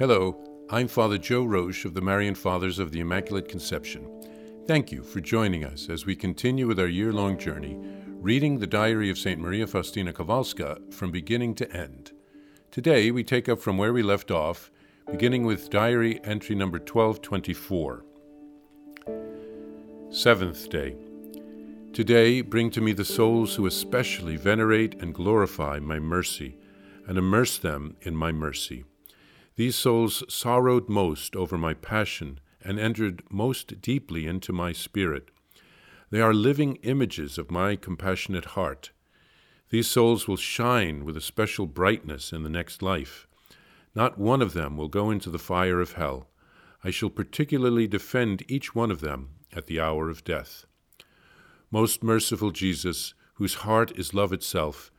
Hello, I'm Father Joe Roesch of the Marian Fathers of the Immaculate Conception. Thank you for joining us as we continue with our year long journey, reading the diary of St. Maria Faustina Kowalska from beginning to end. Today we take up from where we left off, beginning with diary entry number 1224. Seventh day. Today bring to me the souls who especially venerate and glorify my mercy, and immerse them in my mercy. These souls sorrowed most over my passion and entered most deeply into my spirit. They are living images of my compassionate heart. These souls will shine with a special brightness in the next life. Not one of them will go into the fire of hell. I shall particularly defend each one of them at the hour of death. Most merciful Jesus, whose heart is love itself,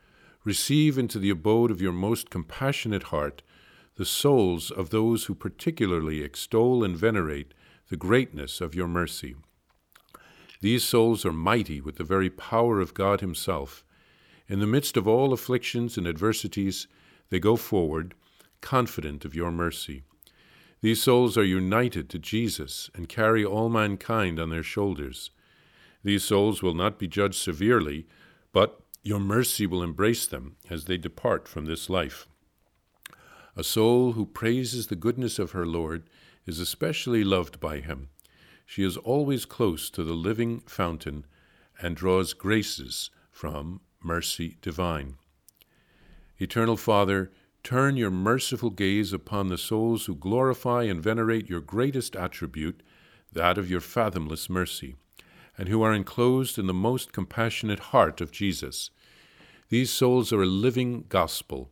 receive into the abode of your most compassionate heart the souls of those who particularly extol and venerate the greatness of your mercy. These souls are mighty with the very power of God Himself. In the midst of all afflictions and adversities, they go forward, confident of your mercy. These souls are united to Jesus and carry all mankind on their shoulders. These souls will not be judged severely, but your mercy will embrace them as they depart from this life. A soul who praises the goodness of her Lord is especially loved by him. She is always close to the living fountain and draws graces from mercy divine. Eternal Father, turn your merciful gaze upon the souls who glorify and venerate your greatest attribute, that of your fathomless mercy and who are enclosed in the most compassionate heart of Jesus. These souls are a living gospel.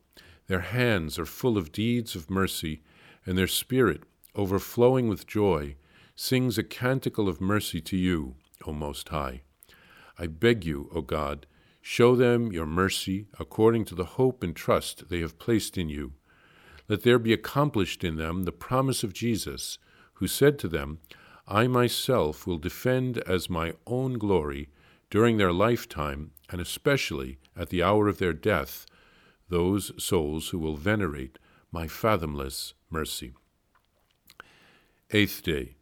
Their hands are full of deeds of mercy, and their spirit, overflowing with joy, sings a canticle of mercy to you, O Most High. I beg you, O God, show them your mercy according to the hope and trust they have placed in you. Let there be accomplished in them the promise of Jesus, who said to them, I myself will defend as my own glory during their lifetime, and especially at the hour of their death, those souls who will venerate my fathomless mercy. Eighth day.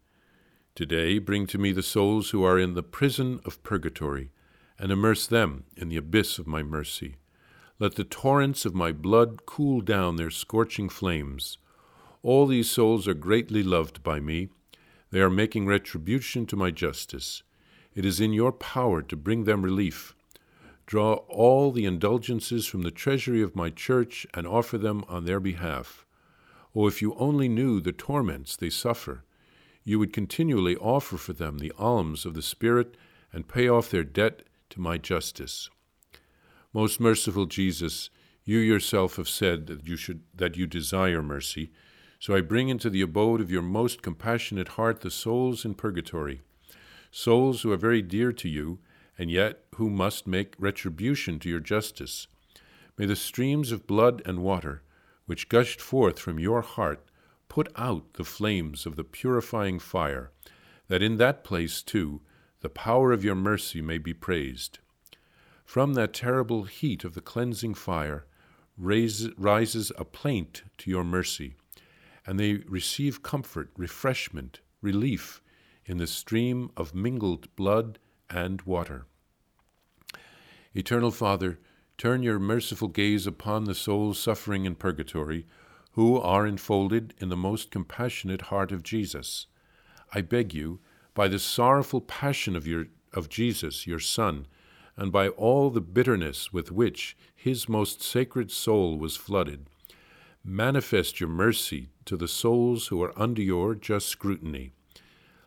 Today bring to me the souls who are in the prison of purgatory, and immerse them in the abyss of my mercy. Let the torrents of my blood cool down their scorching flames. All these souls are greatly loved by me they are making retribution to my justice. It is in your power to bring them relief. Draw all the indulgences from the treasury of my church and offer them on their behalf. Oh, if you only knew the torments they suffer, you would continually offer for them the alms of the Spirit and pay off their debt to my justice. Most merciful Jesus, you yourself have said that you should that you desire mercy so I bring into the abode of your most compassionate heart the souls in purgatory, souls who are very dear to you, and yet who must make retribution to your justice. May the streams of blood and water, which gushed forth from your heart, put out the flames of the purifying fire, that in that place, too, the power of your mercy may be praised. From that terrible heat of the cleansing fire rises a plaint to your mercy and they receive comfort, refreshment, relief in the stream of mingled blood and water. Eternal Father, turn your merciful gaze upon the souls suffering in purgatory, who are enfolded in the most compassionate heart of Jesus. I beg you, by the sorrowful passion of, your, of Jesus, your Son, and by all the bitterness with which his most sacred soul was flooded, Manifest your mercy to the souls who are under your just scrutiny.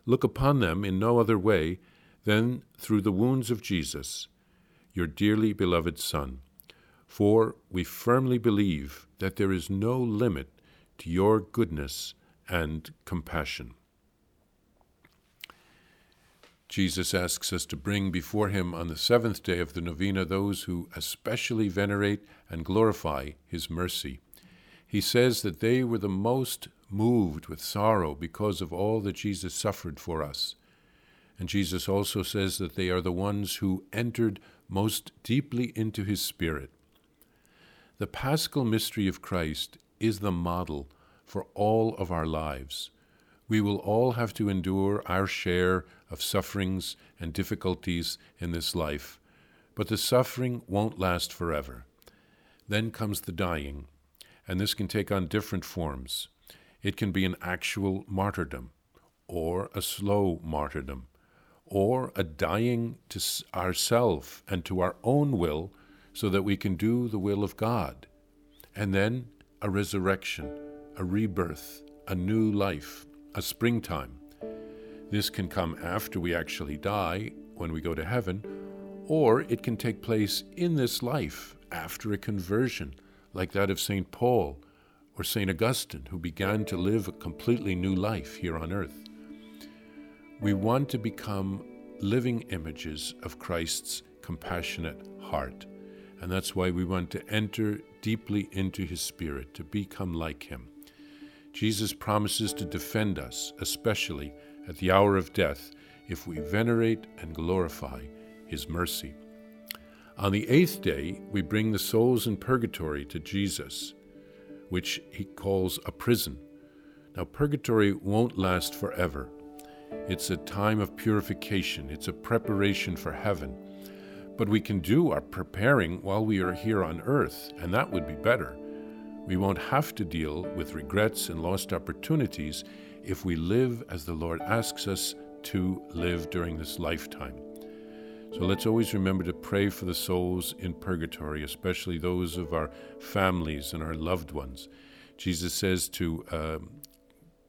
Look upon them in no other way than through the wounds of Jesus, your dearly beloved Son. For we firmly believe that there is no limit to your goodness and compassion. Jesus asks us to bring before him on the seventh day of the novena those who especially venerate and glorify his mercy he says that they were the most moved with sorrow because of all that Jesus suffered for us. And Jesus also says that they are the ones who entered most deeply into his spirit. The paschal mystery of Christ is the model for all of our lives. We will all have to endure our share of sufferings and difficulties in this life, but the suffering won't last forever. Then comes the dying, and this can take on different forms. It can be an actual martyrdom, or a slow martyrdom, or a dying to ourself and to our own will so that we can do the will of God. And then a resurrection, a rebirth, a new life, a springtime. This can come after we actually die, when we go to heaven, or it can take place in this life after a conversion, like that of St. Paul or St. Augustine, who began to live a completely new life here on earth. We want to become living images of Christ's compassionate heart. And that's why we want to enter deeply into his spirit, to become like him. Jesus promises to defend us, especially at the hour of death, if we venerate and glorify his mercy. On the eighth day, we bring the souls in purgatory to Jesus, which he calls a prison. Now, purgatory won't last forever. It's a time of purification, it's a preparation for heaven. But we can do our preparing while we are here on earth, and that would be better. We won't have to deal with regrets and lost opportunities if we live as the Lord asks us to live during this lifetime. So let's always remember to pray for the souls in purgatory, especially those of our families and our loved ones. Jesus says to uh,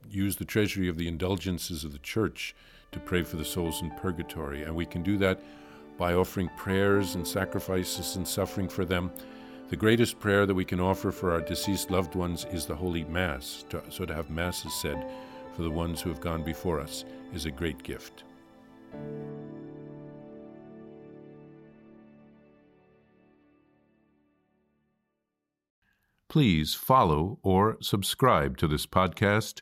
use the treasury of the indulgences of the church to pray for the souls in purgatory, and we can do that by offering prayers and sacrifices and suffering for them. The greatest prayer that we can offer for our deceased loved ones is the Holy Mass. So to have Masses said for the ones who have gone before us is a great gift. Please follow or subscribe to this podcast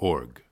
org.